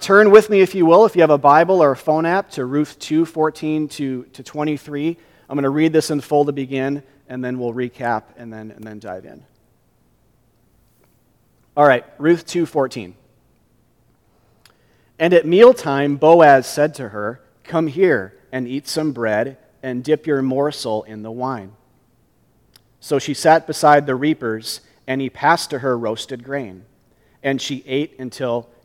Turn with me, if you will, if you have a Bible or a phone app, to Ruth 2 14 to, to 23. I'm going to read this in full to begin, and then we'll recap and then, and then dive in. All right, Ruth 2 14. And at mealtime, Boaz said to her, Come here and eat some bread and dip your morsel in the wine. So she sat beside the reapers, and he passed to her roasted grain. And she ate until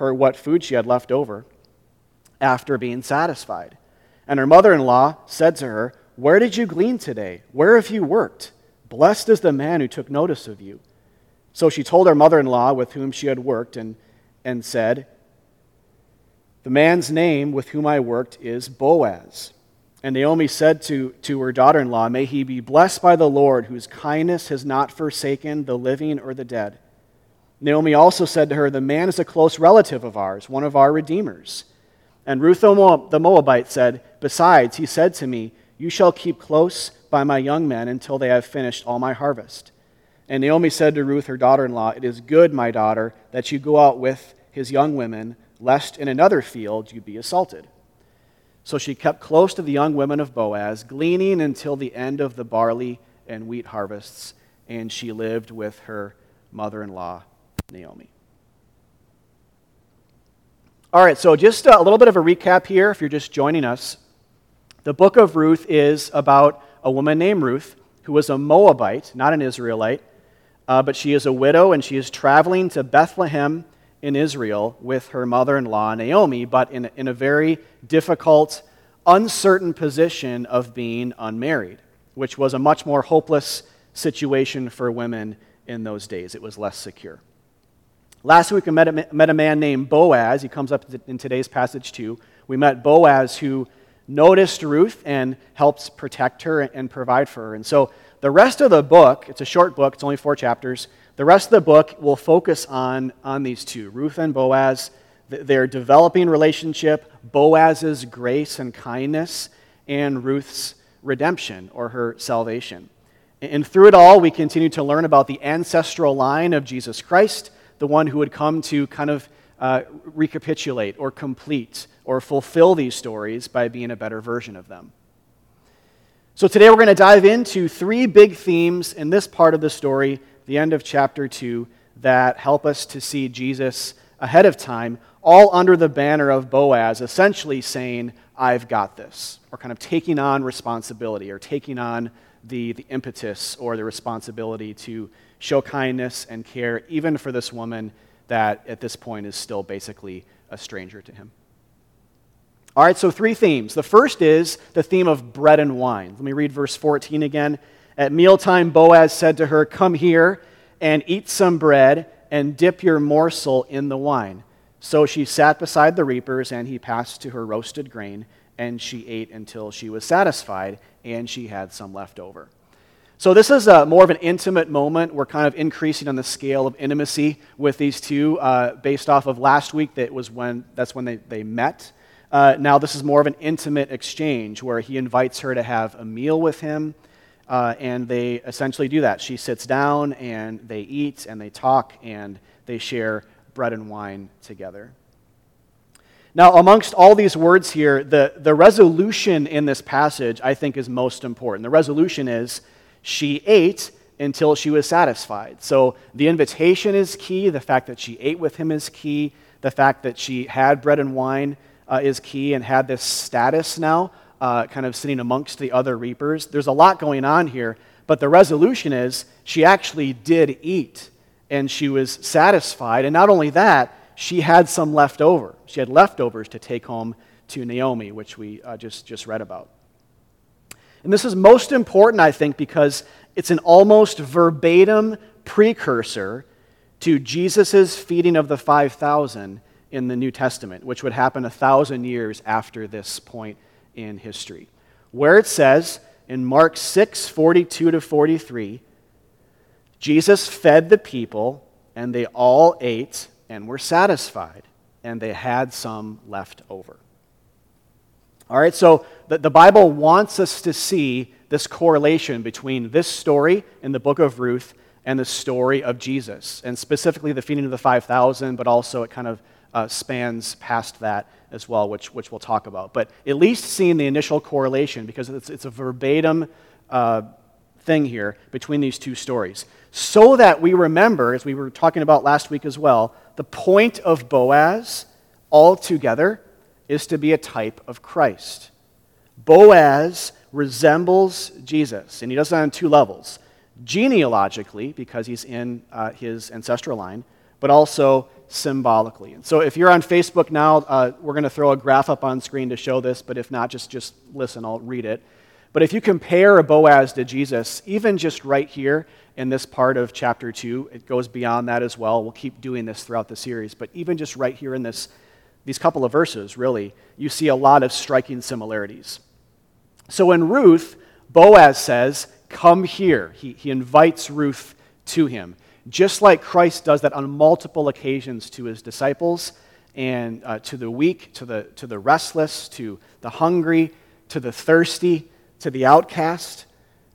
her what food she had left over after being satisfied. And her mother in law said to her, Where did you glean today? Where have you worked? Blessed is the man who took notice of you. So she told her mother in law with whom she had worked and, and said, The man's name with whom I worked is Boaz. And Naomi said to, to her daughter in law, May he be blessed by the Lord, whose kindness has not forsaken the living or the dead. Naomi also said to her, The man is a close relative of ours, one of our redeemers. And Ruth the Moabite said, Besides, he said to me, You shall keep close by my young men until they have finished all my harvest. And Naomi said to Ruth, her daughter in law, It is good, my daughter, that you go out with his young women, lest in another field you be assaulted. So she kept close to the young women of Boaz, gleaning until the end of the barley and wheat harvests, and she lived with her mother in law Naomi. All right, so just a little bit of a recap here if you're just joining us. The book of Ruth is about a woman named Ruth who was a Moabite, not an Israelite, uh, but she is a widow and she is traveling to Bethlehem in Israel with her mother in law, Naomi, but in, in a very difficult, uncertain position of being unmarried, which was a much more hopeless situation for women in those days. It was less secure. Last week we met a, met a man named Boaz. He comes up in today's passage too. We met Boaz who noticed Ruth and helps protect her and provide for her. And so the rest of the book, it's a short book, it's only four chapters. The rest of the book will focus on, on these two Ruth and Boaz, their developing relationship, Boaz's grace and kindness, and Ruth's redemption or her salvation. And through it all, we continue to learn about the ancestral line of Jesus Christ the one who would come to kind of uh, recapitulate or complete or fulfill these stories by being a better version of them. So today we're going to dive into three big themes in this part of the story, the end of chapter 2, that help us to see Jesus ahead of time, all under the banner of Boaz, essentially saying, I've got this, or kind of taking on responsibility, or taking on the, the impetus or the responsibility to show kindness and care, even for this woman that at this point is still basically a stranger to him. All right, so three themes. The first is the theme of bread and wine. Let me read verse 14 again. At mealtime, Boaz said to her, Come here and eat some bread and dip your morsel in the wine. So she sat beside the reapers, and he passed to her roasted grain, and she ate until she was satisfied, and she had some left over. So, this is a, more of an intimate moment. We're kind of increasing on the scale of intimacy with these two uh, based off of last week. That was when, that's when they, they met. Uh, now, this is more of an intimate exchange where he invites her to have a meal with him, uh, and they essentially do that. She sits down, and they eat, and they talk, and they share bread and wine together. Now, amongst all these words here, the, the resolution in this passage I think is most important. The resolution is she ate until she was satisfied. So the invitation is key. The fact that she ate with him is key. The fact that she had bread and wine uh, is key and had this status now, uh, kind of sitting amongst the other reapers. There's a lot going on here, but the resolution is she actually did eat and she was satisfied. And not only that, she had some left over. She had leftovers to take home to Naomi, which we uh, just, just read about. And this is most important, I think, because it's an almost verbatim precursor to Jesus' feeding of the 5,000 in the New Testament, which would happen a thousand years after this point in history, where it says in Mark 6 42 to 43, Jesus fed the people, and they all ate and were satisfied, and they had some left over. All right, so the, the Bible wants us to see this correlation between this story in the book of Ruth and the story of Jesus, and specifically the feeding of the 5,000, but also it kind of uh, spans past that as well, which, which we'll talk about. But at least seeing the initial correlation, because it's, it's a verbatim uh, thing here between these two stories. So that we remember, as we were talking about last week as well, the point of Boaz altogether is to be a type of Christ. Boaz resembles Jesus, and he does that on two levels genealogically, because he's in uh, his ancestral line, but also symbolically. And so if you're on Facebook now, uh, we're going to throw a graph up on screen to show this, but if not, just, just listen, I'll read it. But if you compare Boaz to Jesus, even just right here in this part of chapter 2, it goes beyond that as well. We'll keep doing this throughout the series, but even just right here in this, these couple of verses, really, you see a lot of striking similarities. So in Ruth, Boaz says, Come here. He, he invites Ruth to him just like Christ does that on multiple occasions to his disciples and uh, to the weak, to the, to the restless, to the hungry, to the thirsty, to the outcast.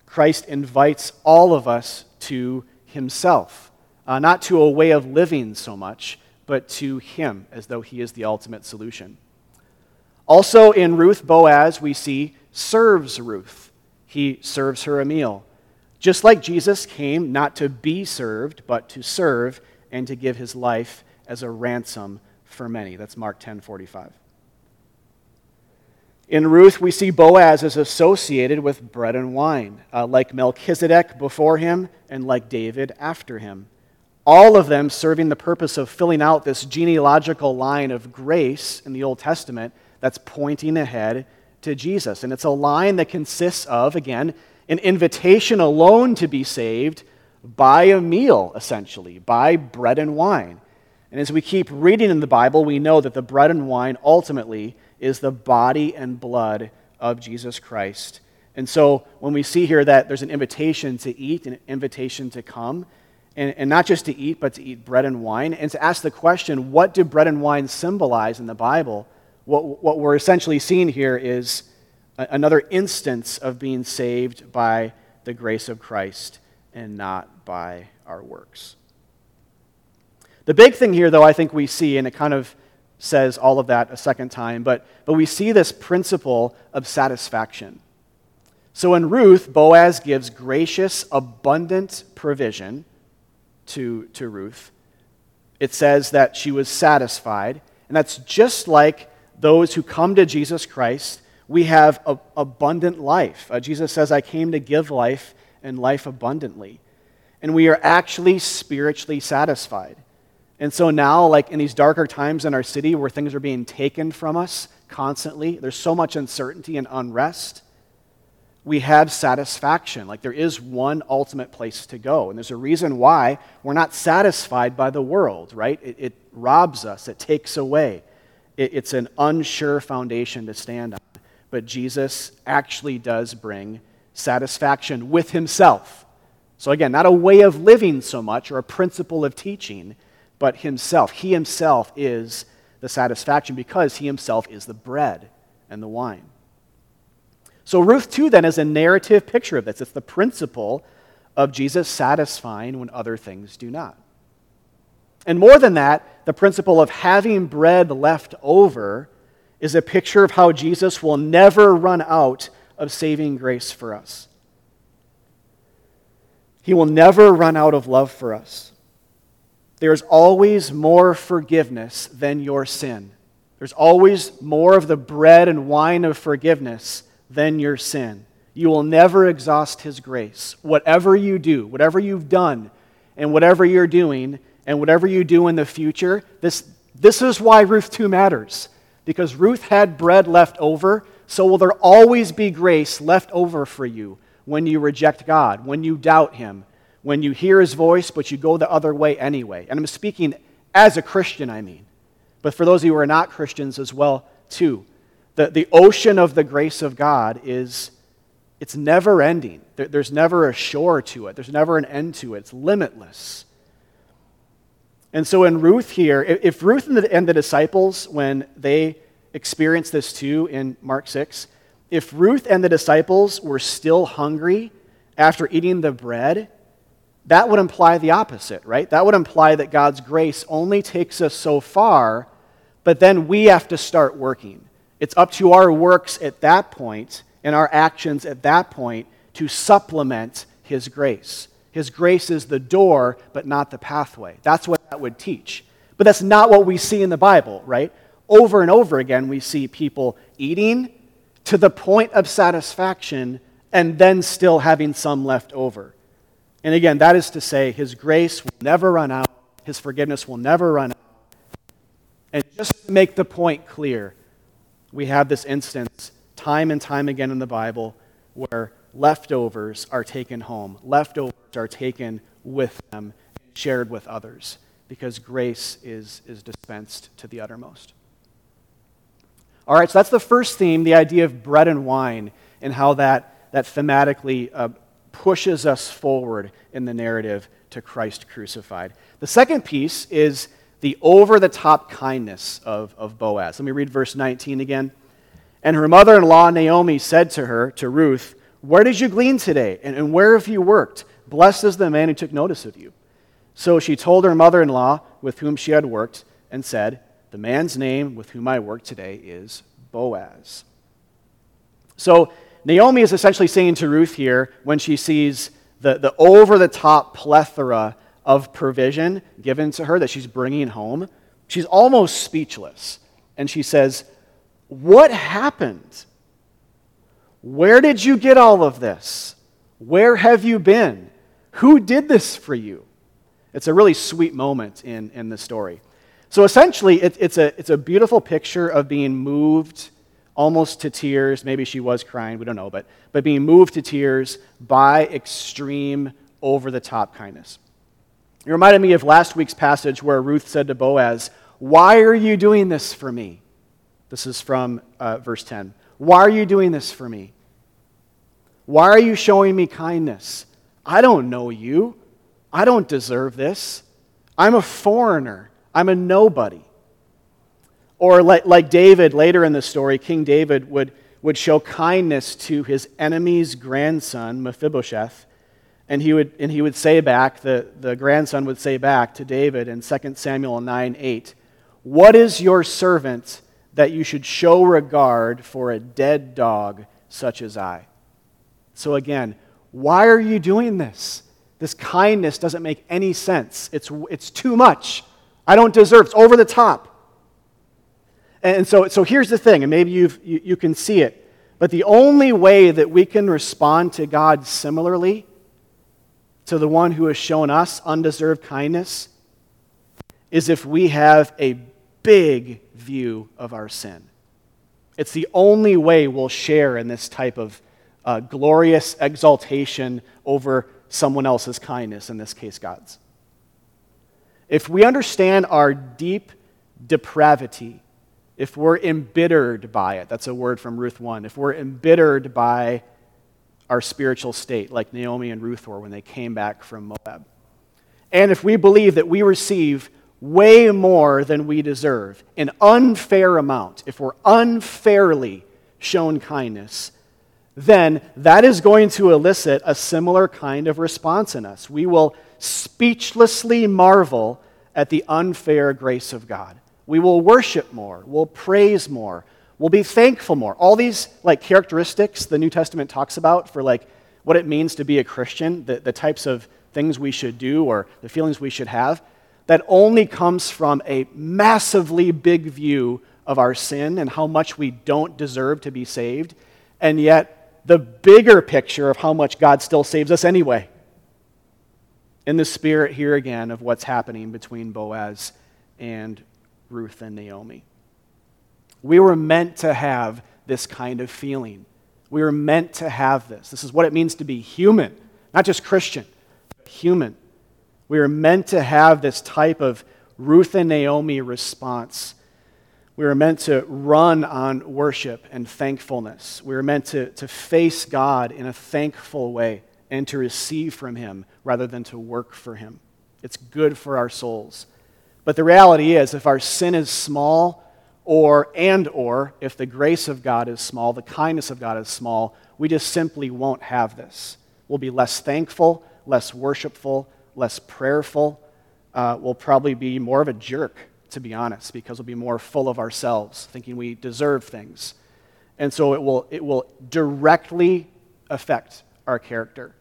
Christ invites all of us to himself, uh, not to a way of living so much, but to him as though he is the ultimate solution. Also in Ruth, Boaz, we see serves Ruth. He serves her a meal. Just like Jesus came not to be served, but to serve and to give his life as a ransom for many. That's Mark 10 45. In Ruth, we see Boaz is associated with bread and wine, uh, like Melchizedek before him and like David after him. All of them serving the purpose of filling out this genealogical line of grace in the Old Testament that's pointing ahead to Jesus. And it's a line that consists of, again, an invitation alone to be saved by a meal, essentially, by bread and wine. And as we keep reading in the Bible, we know that the bread and wine ultimately is the body and blood of Jesus Christ. And so when we see here that there's an invitation to eat, an invitation to come, and, and not just to eat, but to eat bread and wine, and to ask the question, what do bread and wine symbolize in the Bible? What, what we're essentially seeing here is another instance of being saved by the grace of Christ and not by our works. The big thing here, though, I think we see, and it kind of says all of that a second time, but, but we see this principle of satisfaction. So in Ruth, Boaz gives gracious, abundant provision to, to Ruth. It says that she was satisfied, and that's just like those who come to Jesus Christ we have a, abundant life. Uh, Jesus says, I came to give life and life abundantly. And we are actually spiritually satisfied. And so now, like in these darker times in our city where things are being taken from us constantly, there's so much uncertainty and unrest, we have satisfaction. Like there is one ultimate place to go. And there's a reason why we're not satisfied by the world, right? It, it robs us, it takes away. It, it's an unsure foundation to stand on but Jesus actually does bring satisfaction with himself. So, again, not a way of living so much or a principle of teaching, but himself. He himself is the satisfaction because he himself is the bread and the wine. So, Ruth 2 then is a narrative picture of this. It's the principle of Jesus satisfying when other things do not. And more than that, the principle of having bread left over is a picture of how Jesus will never run out of saving grace for us. He will never run out of love for us. There's always more forgiveness than your sin. There's always more of the bread and wine of forgiveness than your sin. You will never exhaust His grace. Whatever you do, whatever you've done, and whatever you're doing, and whatever you do in the future, this, this is why Ruth 2 matters because Ruth had bread left over, so will there always be grace left over for you when you reject God, when you doubt Him, when you hear His voice, but you go the other way anyway. And I'm speaking as a Christian, I mean. but for those of you who are not Christians as well, too. The, the ocean of the grace of God is it's never ending. There, there's never a shore to it. There's never an end to it. It's limitless. And so in Ruth here, if Ruth and the, and the disciples, when they experienced this too in Mark 6, if Ruth and the disciples were still hungry after eating the bread, that would imply the opposite, right? That would imply that God's grace only takes us so far, but then we have to start working. It's up to our works at that point and our actions at that point to supplement His grace. His grace is the door, but not the pathway. That's what that would teach. But that's not what we see in the Bible, right? Over and over again, we see people eating to the point of satisfaction and then still having some left over. And again, that is to say, His grace will never run out, His forgiveness will never run out. And just to make the point clear, we have this instance time and time again in the Bible where leftovers are taken home, leftovers are taken with them, shared with others, because grace is, is dispensed to the uttermost. All right, so that's the first theme the idea of bread and wine and how that, that thematically uh, pushes us forward in the narrative to Christ crucified. The second piece is the over the top kindness of, of Boaz. Let me read verse 19 again. And her mother in law, Naomi, said to her, to Ruth, Where did you glean today? And, and where have you worked? Blessed is the man who took notice of you. So she told her mother in law, with whom she had worked, and said, The man's name with whom I work today is Boaz. So Naomi is essentially saying to Ruth here, when she sees the, the over the top plethora of provision given to her that she's bringing home, she's almost speechless. And she says, What happened? Where did you get all of this? Where have you been? Who did this for you? It's a really sweet moment in, in the story. So essentially, it, it's, a, it's a beautiful picture of being moved almost to tears. Maybe she was crying, we don't know, but, but being moved to tears by extreme, over the top kindness. It reminded me of last week's passage where Ruth said to Boaz, Why are you doing this for me? This is from uh, verse 10. Why are you doing this for me? Why are you showing me kindness? I don't know you. I don't deserve this. I'm a foreigner. I'm a nobody. Or like, like David, later in the story, King David would, would show kindness to his enemy's grandson, Mephibosheth. And he would, and he would say back, the, the grandson would say back to David in 2 Samuel 9 8, What is your servant that you should show regard for a dead dog such as I? So again, why are you doing this? This kindness doesn't make any sense. It's, it's too much. I don't deserve it. It's over the top. And so, so here's the thing, and maybe you've, you, you can see it. But the only way that we can respond to God similarly to the one who has shown us undeserved kindness is if we have a big view of our sin. It's the only way we'll share in this type of uh, glorious exaltation over someone else's kindness, in this case, God's. If we understand our deep depravity, if we're embittered by it, that's a word from Ruth 1, if we're embittered by our spiritual state, like Naomi and Ruth were when they came back from Moab, and if we believe that we receive way more than we deserve, an unfair amount, if we're unfairly shown kindness, then that is going to elicit a similar kind of response in us. We will speechlessly marvel at the unfair grace of God. We will worship more. We'll praise more. We'll be thankful more. All these like characteristics the New Testament talks about for like what it means to be a Christian, the, the types of things we should do or the feelings we should have, that only comes from a massively big view of our sin and how much we don't deserve to be saved, and yet the bigger picture of how much God still saves us anyway. In the spirit here again of what's happening between Boaz and Ruth and Naomi. We were meant to have this kind of feeling. We were meant to have this. This is what it means to be human, not just Christian, but human. We were meant to have this type of Ruth and Naomi response We were meant to run on worship and thankfulness. We were meant to, to face God in a thankful way and to receive from Him rather than to work for Him. It's good for our souls. But the reality is, if our sin is small, or and or if the grace of God is small, the kindness of God is small, we just simply won't have this. We'll be less thankful, less worshipful, less prayerful. Uh, we'll probably be more of a jerk, to be honest, because we'll be more full of ourselves, thinking we deserve things. And so it will, it will directly affect our character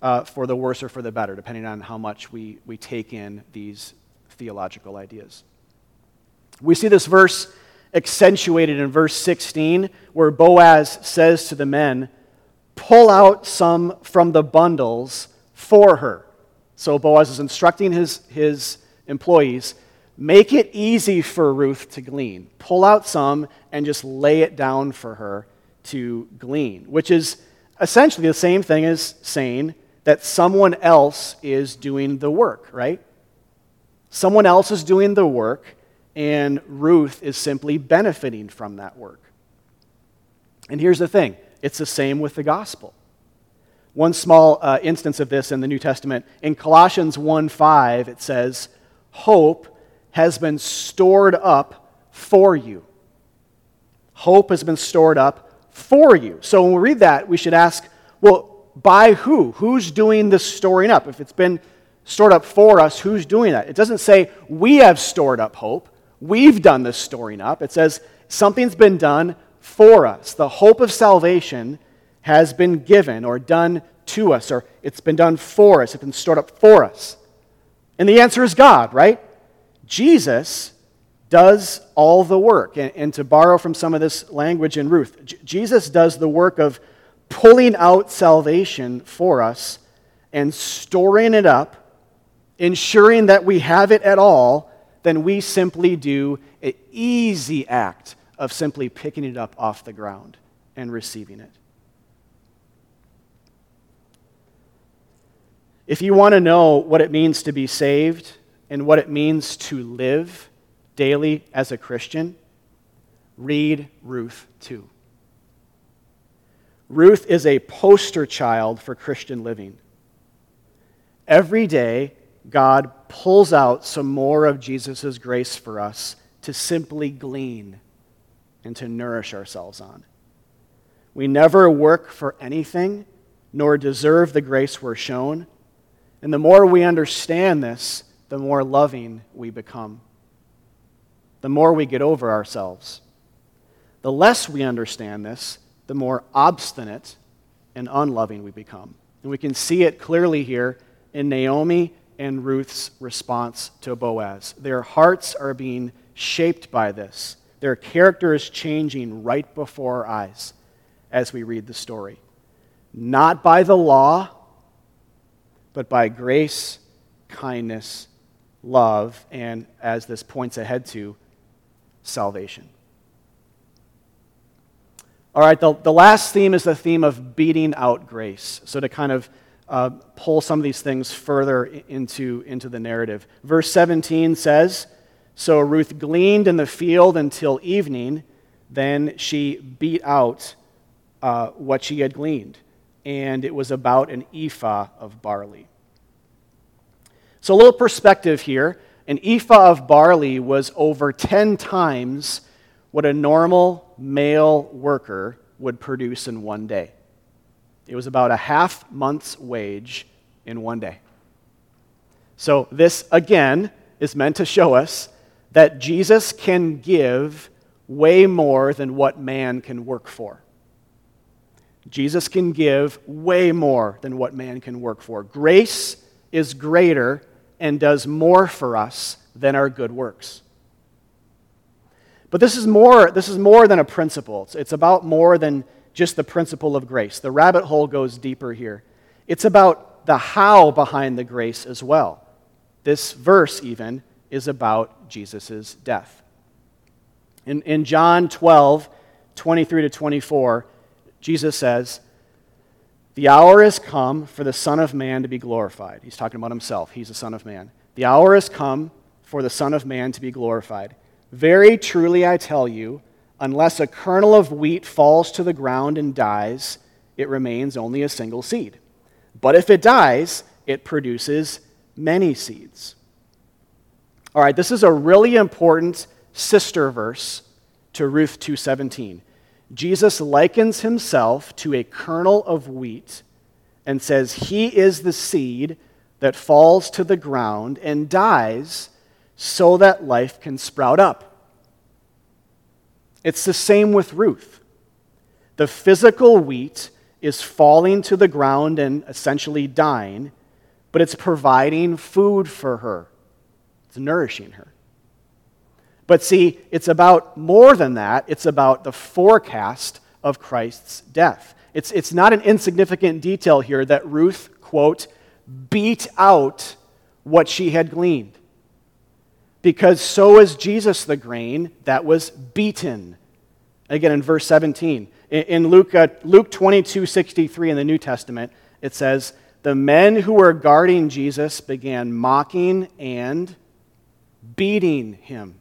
uh, for the worse or for the better, depending on how much we, we take in these theological ideas. We see this verse accentuated in verse 16, where Boaz says to the men, Pull out some from the bundles for her. So Boaz is instructing his, his employees make it easy for Ruth to glean. Pull out some and just lay it down for her to glean, which is essentially the same thing as saying that someone else is doing the work, right? Someone else is doing the work, and Ruth is simply benefiting from that work. And here's the thing it's the same with the gospel. One small uh, instance of this in the New Testament, in Colossians 1 5, it says, Hope has been stored up for you. Hope has been stored up for you. So when we read that, we should ask, well, by who? Who's doing the storing up? If it's been stored up for us, who's doing that? It doesn't say we have stored up hope. We've done the storing up. It says something's been done for us. The hope of salvation has been given or done to us, or it's been done for us, it's been stored up for us. And the answer is God, right? Jesus does all the work. And, and to borrow from some of this language in Ruth, J- Jesus does the work of pulling out salvation for us and storing it up, ensuring that we have it at all then we simply do an easy act of simply picking it up off the ground and receiving it. If you want to know what it means to be saved and what it means to live daily as a Christian, read Ruth 2. Ruth is a poster child for Christian living. Every day, God pulls out some more of Jesus' grace for us to simply glean and to nourish ourselves on. We never work for anything, nor deserve the grace we're shown. And the more we understand this, the more loving we become. The more we get over ourselves. The less we understand this, the more obstinate and unloving we become. And we can see it clearly here in Naomi and Ruth's response to Boaz. Their hearts are being shaped by this. Their character is changing right before our eyes as we read the story. Not by the law, but by grace, kindness, love, and as this points ahead to, salvation. All right, the, the last theme is the theme of beating out grace. So, to kind of uh, pull some of these things further into, into the narrative. Verse 17 says So Ruth gleaned in the field until evening, then she beat out uh, what she had gleaned, and it was about an ephah of barley. So, a little perspective here. An ephah of barley was over 10 times what a normal male worker would produce in one day. It was about a half month's wage in one day. So, this again is meant to show us that Jesus can give way more than what man can work for. Jesus can give way more than what man can work for. Grace is greater and does more for us than our good works. But this is more, this is more than a principle. It's, it's about more than just the principle of grace. The rabbit hole goes deeper here. It's about the how behind the grace as well. This verse, even, is about Jesus' death. In, in John 12, 23 to 24, Jesus says, The hour has come for the Son of Man to be glorified. He's talking about himself. He's the Son of Man. The hour has come for the Son of Man to be glorified. Very truly I tell you, unless a kernel of wheat falls to the ground and dies, it remains only a single seed. But if it dies, it produces many seeds. All right, this is a really important sister verse to Ruth 2:17. Jesus likens himself to a kernel of wheat and says he is the seed that falls to the ground and dies so that life can sprout up. It's the same with Ruth. The physical wheat is falling to the ground and essentially dying, but it's providing food for her, it's nourishing her. But see, it's about more than that. It's about the forecast of Christ's death. It's, it's not an insignificant detail here that Ruth, quote, beat out what she had gleaned. Because so is Jesus the grain that was beaten. Again, in verse 17. In Luke, uh, Luke 22 63 in the New Testament, it says, The men who were guarding Jesus began mocking and beating him.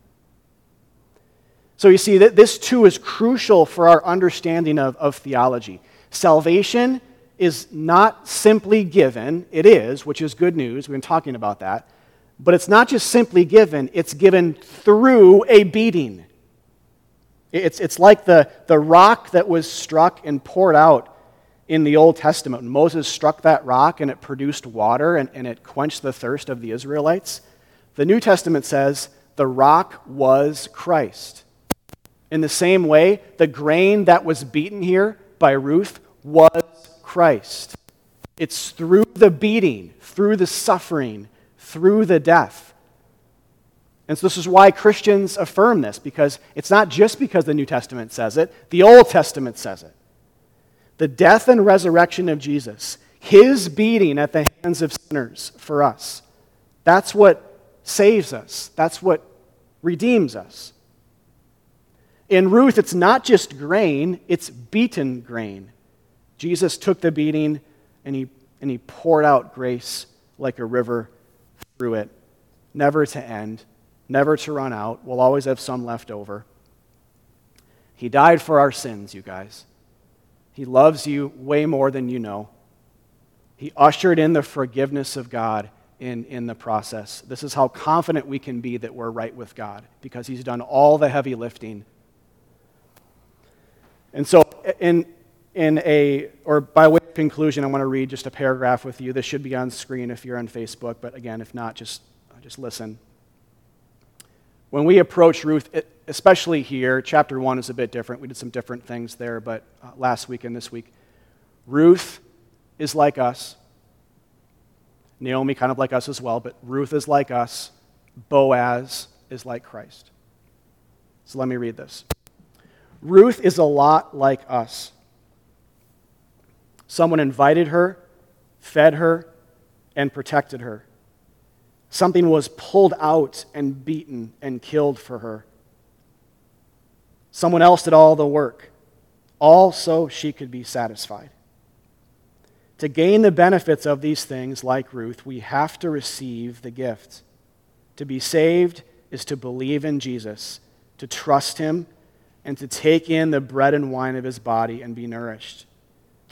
So you see, that this too is crucial for our understanding of, of theology. Salvation is not simply given, it is, which is good news. We've been talking about that. But it's not just simply given, it's given through a beating. It's, it's like the, the rock that was struck and poured out in the Old Testament. Moses struck that rock and it produced water and, and it quenched the thirst of the Israelites. The New Testament says the rock was Christ. In the same way, the grain that was beaten here by Ruth was Christ. It's through the beating, through the suffering, through the death and so this is why Christians affirm this, because it's not just because the New Testament says it, the Old Testament says it. The death and resurrection of Jesus, his beating at the hands of sinners for us, that's what saves us, that's what redeems us. In Ruth, it's not just grain, it's beaten grain. Jesus took the beating and he, and he poured out grace like a river through it, never to end never to run out. We'll always have some left over. He died for our sins, you guys. He loves you way more than you know. He ushered in the forgiveness of God in, in the process. This is how confident we can be that we're right with God, because He's done all the heavy lifting. And so, in, in a, or by way conclusion, I want to read just a paragraph with you. This should be on screen if you're on Facebook, but again, if not, just, just listen when we approach Ruth, especially here, chapter 1 is a bit different. We did some different things there, but uh, last week and this week, Ruth is like us. Naomi, kind of like us as well, but Ruth is like us. Boaz is like Christ. So let me read this. Ruth is a lot like us. Someone invited her, fed her, and protected her. Something was pulled out and beaten and killed for her. Someone else did all the work, all so she could be satisfied. To gain the benefits of these things, like Ruth, we have to receive the gift. To be saved is to believe in Jesus, to trust him, and to take in the bread and wine of his body and be nourished.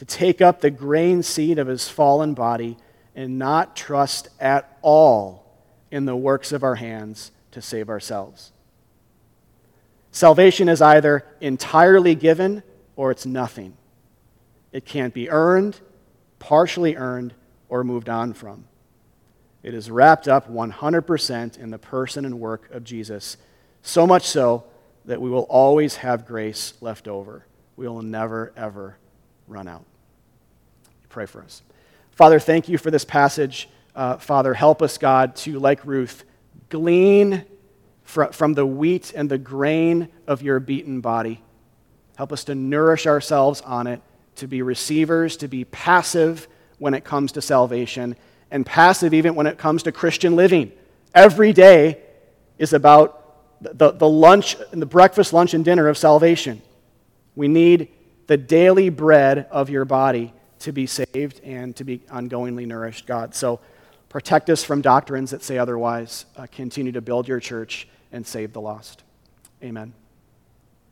To take up the grain seed of his fallen body and not trust at all in the works of our hands to save ourselves. Salvation is either entirely given or it's nothing. It can't be earned, partially earned, or moved on from. It is wrapped up 100% in the person and work of Jesus, so much so that we will always have grace left over. We will never, ever run out. Pray for us. Father, thank you for this passage. Uh, Father, help us, God, to, like Ruth, glean fr- from the wheat and the grain of your beaten body. Help us to nourish ourselves on it, to be receivers, to be passive when it comes to salvation, and passive even when it comes to Christian living. Every day is about the, the lunch, and the breakfast, lunch, and dinner of salvation. We need the daily bread of your body to be saved and to be ongoingly nourished, God. So Protect us from doctrines that say otherwise. Uh, continue to build your church and save the lost. Amen.